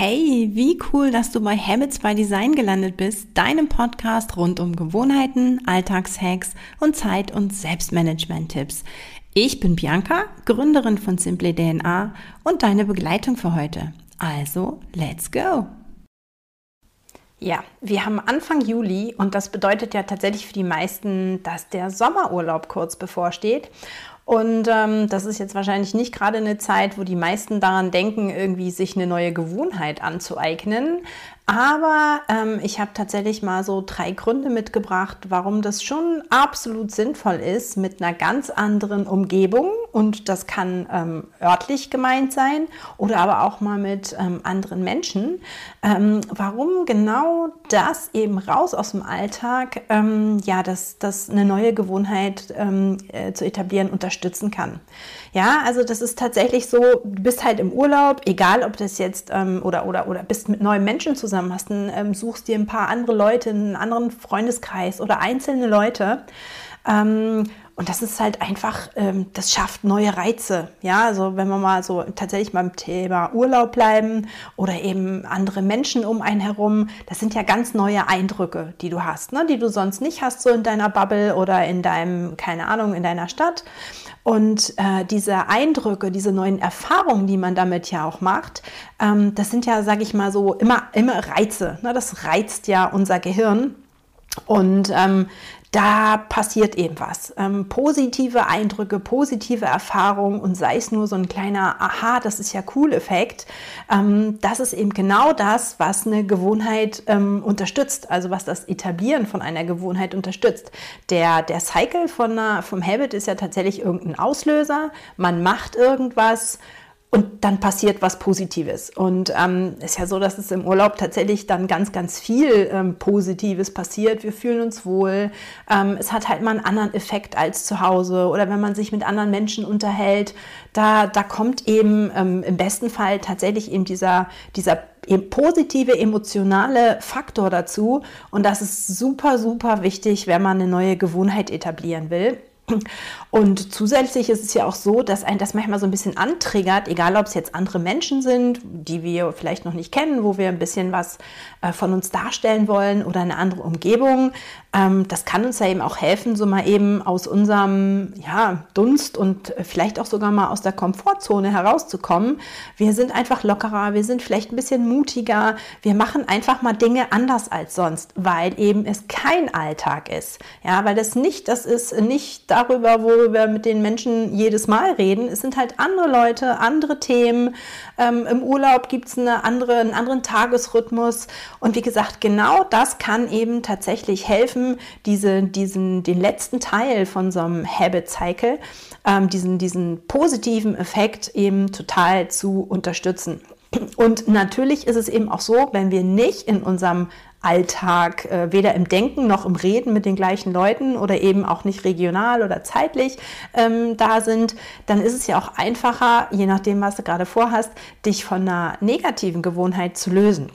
Hey, wie cool, dass du bei Habits by Design gelandet bist, deinem Podcast rund um Gewohnheiten, Alltagshacks und Zeit- und Selbstmanagement-Tipps. Ich bin Bianca, Gründerin von Simply DNA und deine Begleitung für heute. Also, let's go! Ja, wir haben Anfang Juli und das bedeutet ja tatsächlich für die meisten, dass der Sommerurlaub kurz bevorsteht. Und ähm, das ist jetzt wahrscheinlich nicht gerade eine Zeit, wo die meisten daran denken, irgendwie sich eine neue Gewohnheit anzueignen. Aber ähm, ich habe tatsächlich mal so drei Gründe mitgebracht, warum das schon absolut sinnvoll ist mit einer ganz anderen Umgebung. Und das kann ähm, örtlich gemeint sein oder aber auch mal mit ähm, anderen Menschen. Ähm, warum genau das eben raus aus dem Alltag, ähm, ja, dass das eine neue Gewohnheit ähm, äh, zu etablieren unterstützen kann. Ja, also das ist tatsächlich so, du bist halt im Urlaub, egal ob das jetzt oder, oder, oder bist mit neuen Menschen zusammen zusammen hast, dann ähm, suchst dir ein paar andere Leute, einen anderen Freundeskreis oder einzelne Leute. Ähm, und das ist halt einfach, ähm, das schafft neue Reize. Ja, also wenn wir mal so tatsächlich beim Thema Urlaub bleiben oder eben andere Menschen um einen herum, das sind ja ganz neue Eindrücke, die du hast, ne? die du sonst nicht hast, so in deiner Bubble oder in deinem, keine Ahnung, in deiner Stadt. Und äh, diese Eindrücke, diese neuen Erfahrungen, die man damit ja auch macht, ähm, das sind ja, sage ich mal so, immer, immer Reize. Ne? Das reizt ja unser Gehirn. Und ähm, da passiert eben was. Ähm, positive Eindrücke, positive Erfahrungen und sei es nur so ein kleiner Aha, das ist ja cool Effekt. Ähm, das ist eben genau das, was eine Gewohnheit ähm, unterstützt, also was das Etablieren von einer Gewohnheit unterstützt. Der, der Cycle von einer, vom Habit ist ja tatsächlich irgendein Auslöser. Man macht irgendwas und dann passiert was Positives. Und ähm, ist ja so, dass es im Urlaub tatsächlich dann ganz, ganz viel ähm, Positives passiert. Wir fühlen uns wohl. Ähm, es hat halt mal einen anderen Effekt als zu Hause. Oder wenn man sich mit anderen Menschen unterhält, da, da kommt eben ähm, im besten Fall tatsächlich eben dieser, dieser positive emotionale Faktor dazu. Und das ist super, super wichtig, wenn man eine neue Gewohnheit etablieren will. Und zusätzlich ist es ja auch so, dass ein das manchmal so ein bisschen antriggert, egal ob es jetzt andere Menschen sind, die wir vielleicht noch nicht kennen, wo wir ein bisschen was äh, von uns darstellen wollen oder eine andere Umgebung. Ähm, das kann uns ja eben auch helfen, so mal eben aus unserem ja, Dunst und vielleicht auch sogar mal aus der Komfortzone herauszukommen. Wir sind einfach lockerer, wir sind vielleicht ein bisschen mutiger, wir machen einfach mal Dinge anders als sonst, weil eben es kein Alltag ist. Ja, weil das nicht, das ist nicht darüber, wo wir mit den Menschen jedes Mal reden. Es sind halt andere Leute, andere Themen. Ähm, Im Urlaub gibt es eine andere, einen anderen Tagesrhythmus. Und wie gesagt, genau das kann eben tatsächlich helfen, diese, diesen, den letzten Teil von so einem Habit Cycle, ähm, diesen, diesen positiven Effekt eben total zu unterstützen. Und natürlich ist es eben auch so, wenn wir nicht in unserem Alltag, äh, weder im Denken noch im Reden mit den gleichen Leuten oder eben auch nicht regional oder zeitlich ähm, da sind, dann ist es ja auch einfacher, je nachdem, was du gerade vorhast, dich von einer negativen Gewohnheit zu lösen.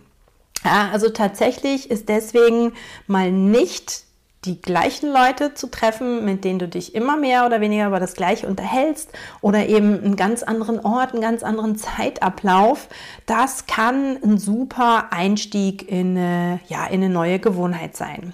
Ja, also tatsächlich ist deswegen mal nicht die gleichen Leute zu treffen, mit denen du dich immer mehr oder weniger über das Gleiche unterhältst oder eben einen ganz anderen Ort, einen ganz anderen Zeitablauf, das kann ein super Einstieg in eine, ja, in eine neue Gewohnheit sein.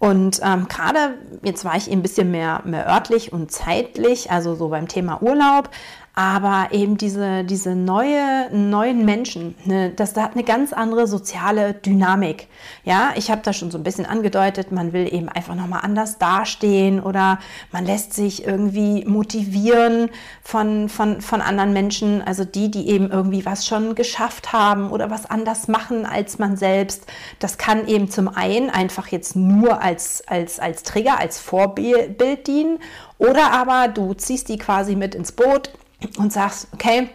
Und ähm, gerade jetzt war ich ein bisschen mehr, mehr örtlich und zeitlich, also so beim Thema Urlaub, aber eben diese, diese neue, neuen Menschen, ne, das, hat eine ganz andere soziale Dynamik. Ja, ich habe da schon so ein bisschen angedeutet, man will eben einfach nochmal anders dastehen oder man lässt sich irgendwie motivieren von, von, von anderen Menschen, also die, die eben irgendwie was schon geschafft haben oder was anders machen als man selbst. Das kann eben zum einen einfach jetzt nur als, als, als Trigger, als Vorbild dienen oder aber du ziehst die quasi mit ins Boot und sagst, okay,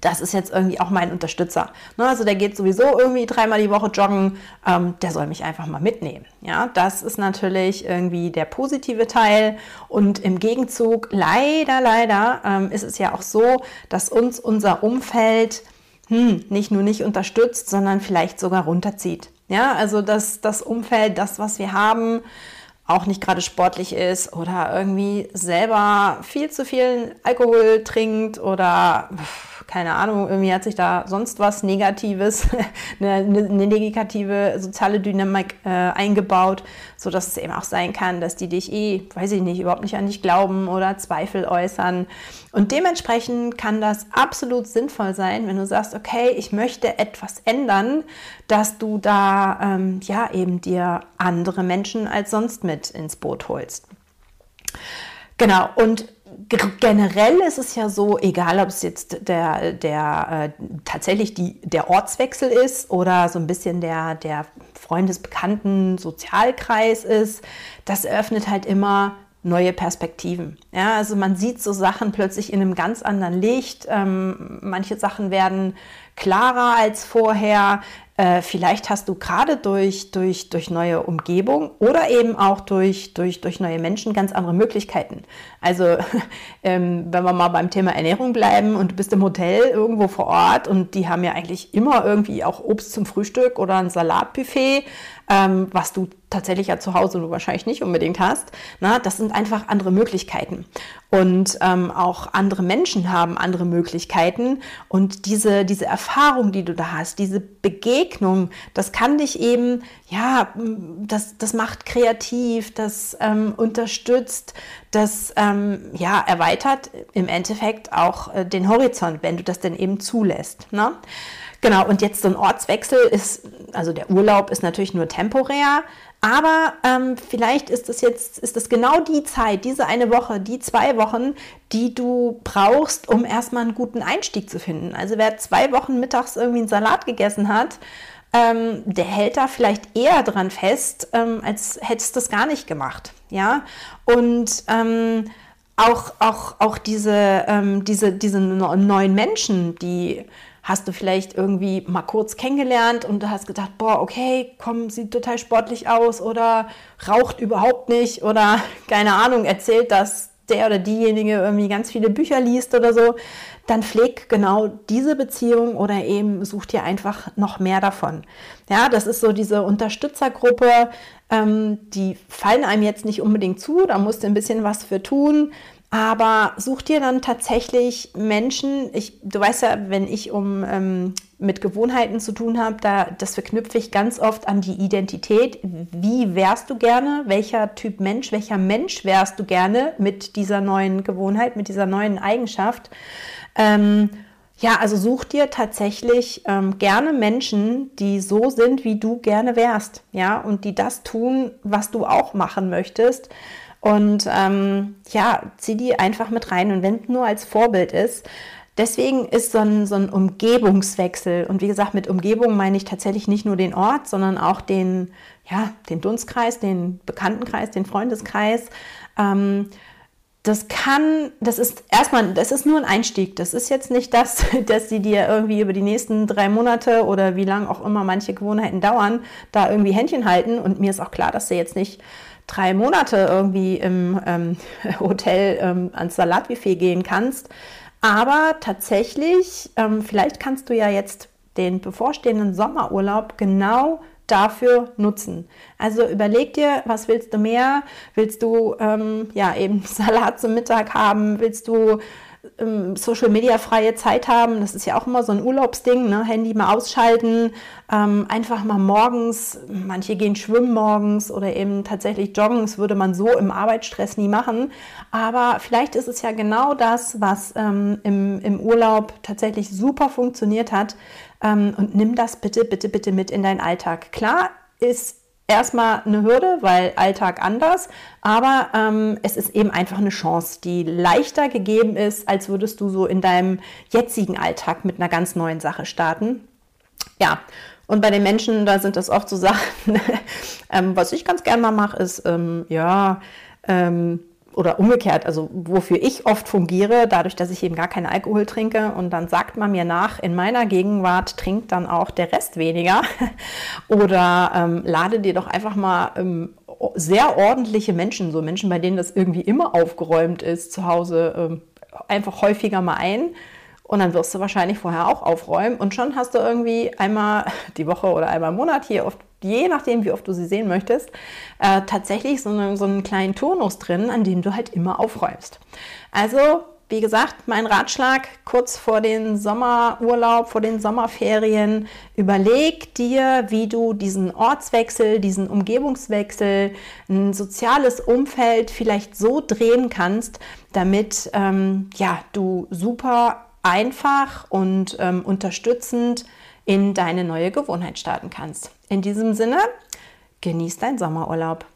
das ist jetzt irgendwie auch mein Unterstützer. Ne, also der geht sowieso irgendwie dreimal die Woche joggen, ähm, der soll mich einfach mal mitnehmen. Ja, das ist natürlich irgendwie der positive Teil. Und im Gegenzug, leider, leider, ähm, ist es ja auch so, dass uns unser Umfeld hm, nicht nur nicht unterstützt, sondern vielleicht sogar runterzieht. Ja, also dass das Umfeld, das, was wir haben, auch nicht gerade sportlich ist oder irgendwie selber viel zu viel Alkohol trinkt oder keine Ahnung, irgendwie hat sich da sonst was Negatives, eine, eine, negative soziale Dynamik äh, eingebaut, sodass es eben auch sein kann, dass die dich eh, weiß ich nicht, überhaupt nicht an dich glauben oder Zweifel äußern. Und dementsprechend kann das absolut sinnvoll sein, wenn du sagst, okay, ich möchte etwas ändern, dass du da ähm, ja eben dir andere Menschen als sonst mit ins Boot holst. Genau, und generell ist es ja so, egal ob es jetzt der, der äh, tatsächlich die, der Ortswechsel ist oder so ein bisschen der, der Freundesbekannten Sozialkreis ist, das eröffnet halt immer neue Perspektiven. Ja, also man sieht so Sachen plötzlich in einem ganz anderen Licht. Ähm, manche Sachen werden klarer als vorher. Äh, vielleicht hast du gerade durch, durch, durch neue Umgebung oder eben auch durch, durch, durch neue Menschen ganz andere Möglichkeiten. Also ähm, wenn wir mal beim Thema Ernährung bleiben und du bist im Hotel irgendwo vor Ort und die haben ja eigentlich immer irgendwie auch Obst zum Frühstück oder ein Salatbuffet, ähm, was du tatsächlich ja zu Hause du wahrscheinlich nicht unbedingt hast. Na, das sind einfach andere Möglichkeiten. Und ähm, auch andere Menschen haben andere Möglichkeiten. Und diese, diese Erfahrung, die du da hast, diese Begegnung, das kann dich eben, ja, das, das macht kreativ, das ähm, unterstützt, das ähm, ja, erweitert im Endeffekt auch äh, den Horizont, wenn du das denn eben zulässt. Ne? Genau, und jetzt so ein Ortswechsel ist, also der Urlaub ist natürlich nur temporär, aber ähm, vielleicht ist das jetzt, ist das genau die Zeit, diese eine Woche, die zwei Wochen, die du brauchst, um erstmal einen guten Einstieg zu finden. Also wer zwei Wochen mittags irgendwie einen Salat gegessen hat, ähm, der hält da vielleicht eher dran fest, ähm, als hättest du das gar nicht gemacht. Ja, und ähm, auch, auch, auch diese, ähm, diese, diese neuen Menschen, die hast du vielleicht irgendwie mal kurz kennengelernt und du hast gedacht, boah, okay, komm, sieht total sportlich aus oder raucht überhaupt nicht oder keine Ahnung, erzählt, dass der oder diejenige irgendwie ganz viele Bücher liest oder so, dann pfleg genau diese Beziehung oder eben such dir einfach noch mehr davon. Ja, das ist so diese Unterstützergruppe, ähm, die fallen einem jetzt nicht unbedingt zu, da musst du ein bisschen was für tun. Aber such dir dann tatsächlich Menschen, ich, du weißt ja, wenn ich um ähm, mit Gewohnheiten zu tun habe, da, das verknüpfe ich ganz oft an die Identität. Wie wärst du gerne? Welcher Typ Mensch, welcher Mensch wärst du gerne mit dieser neuen Gewohnheit, mit dieser neuen Eigenschaft? Ähm, ja, also such dir tatsächlich ähm, gerne Menschen, die so sind, wie du gerne wärst, ja, und die das tun, was du auch machen möchtest. Und ähm, ja, zieh die einfach mit rein. Und wenn es nur als Vorbild ist, deswegen ist so ein, so ein Umgebungswechsel. Und wie gesagt, mit Umgebung meine ich tatsächlich nicht nur den Ort, sondern auch den, ja, den Dunstkreis, den Bekanntenkreis, den Freundeskreis. Ähm, das kann, das ist erstmal, das ist nur ein Einstieg. Das ist jetzt nicht das, dass sie dir irgendwie über die nächsten drei Monate oder wie lang auch immer manche Gewohnheiten dauern, da irgendwie Händchen halten. Und mir ist auch klar, dass sie jetzt nicht drei Monate irgendwie im ähm, Hotel ähm, ans Salatbuffet gehen kannst. Aber tatsächlich, ähm, vielleicht kannst du ja jetzt den bevorstehenden Sommerurlaub genau dafür nutzen. Also überleg dir, was willst du mehr? Willst du ähm, ja eben Salat zum Mittag haben? Willst du ähm, Social Media freie Zeit haben. Das ist ja auch immer so ein Urlaubsding, ne? Handy mal ausschalten, ähm, einfach mal morgens, manche gehen schwimmen morgens oder eben tatsächlich joggen. Das würde man so im Arbeitsstress nie machen. Aber vielleicht ist es ja genau das, was ähm, im, im Urlaub tatsächlich super funktioniert hat. Ähm, und nimm das bitte, bitte, bitte mit in deinen Alltag. Klar ist erstmal eine Hürde, weil Alltag anders, aber ähm, es ist eben einfach eine Chance, die leichter gegeben ist, als würdest du so in deinem jetzigen Alltag mit einer ganz neuen Sache starten. Ja, und bei den Menschen, da sind das oft so Sachen, ähm, was ich ganz gerne mal mache, ist, ähm, ja, ähm, oder umgekehrt, also wofür ich oft fungiere, dadurch, dass ich eben gar keinen Alkohol trinke und dann sagt man mir nach, in meiner Gegenwart trinkt dann auch der Rest weniger oder ähm, lade dir doch einfach mal ähm, sehr ordentliche Menschen, so Menschen, bei denen das irgendwie immer aufgeräumt ist, zu Hause ähm, einfach häufiger mal ein. Und dann wirst du wahrscheinlich vorher auch aufräumen und schon hast du irgendwie einmal die Woche oder einmal im Monat hier oft je nachdem, wie oft du sie sehen möchtest, äh, tatsächlich so, eine, so einen kleinen Turnus drin, an dem du halt immer aufräumst. Also wie gesagt, mein Ratschlag kurz vor den Sommerurlaub, vor den Sommerferien, überleg dir, wie du diesen Ortswechsel, diesen Umgebungswechsel, ein soziales Umfeld vielleicht so drehen kannst, damit ähm, ja, du super einfach und ähm, unterstützend in deine neue Gewohnheit starten kannst. In diesem Sinne, genieß deinen Sommerurlaub.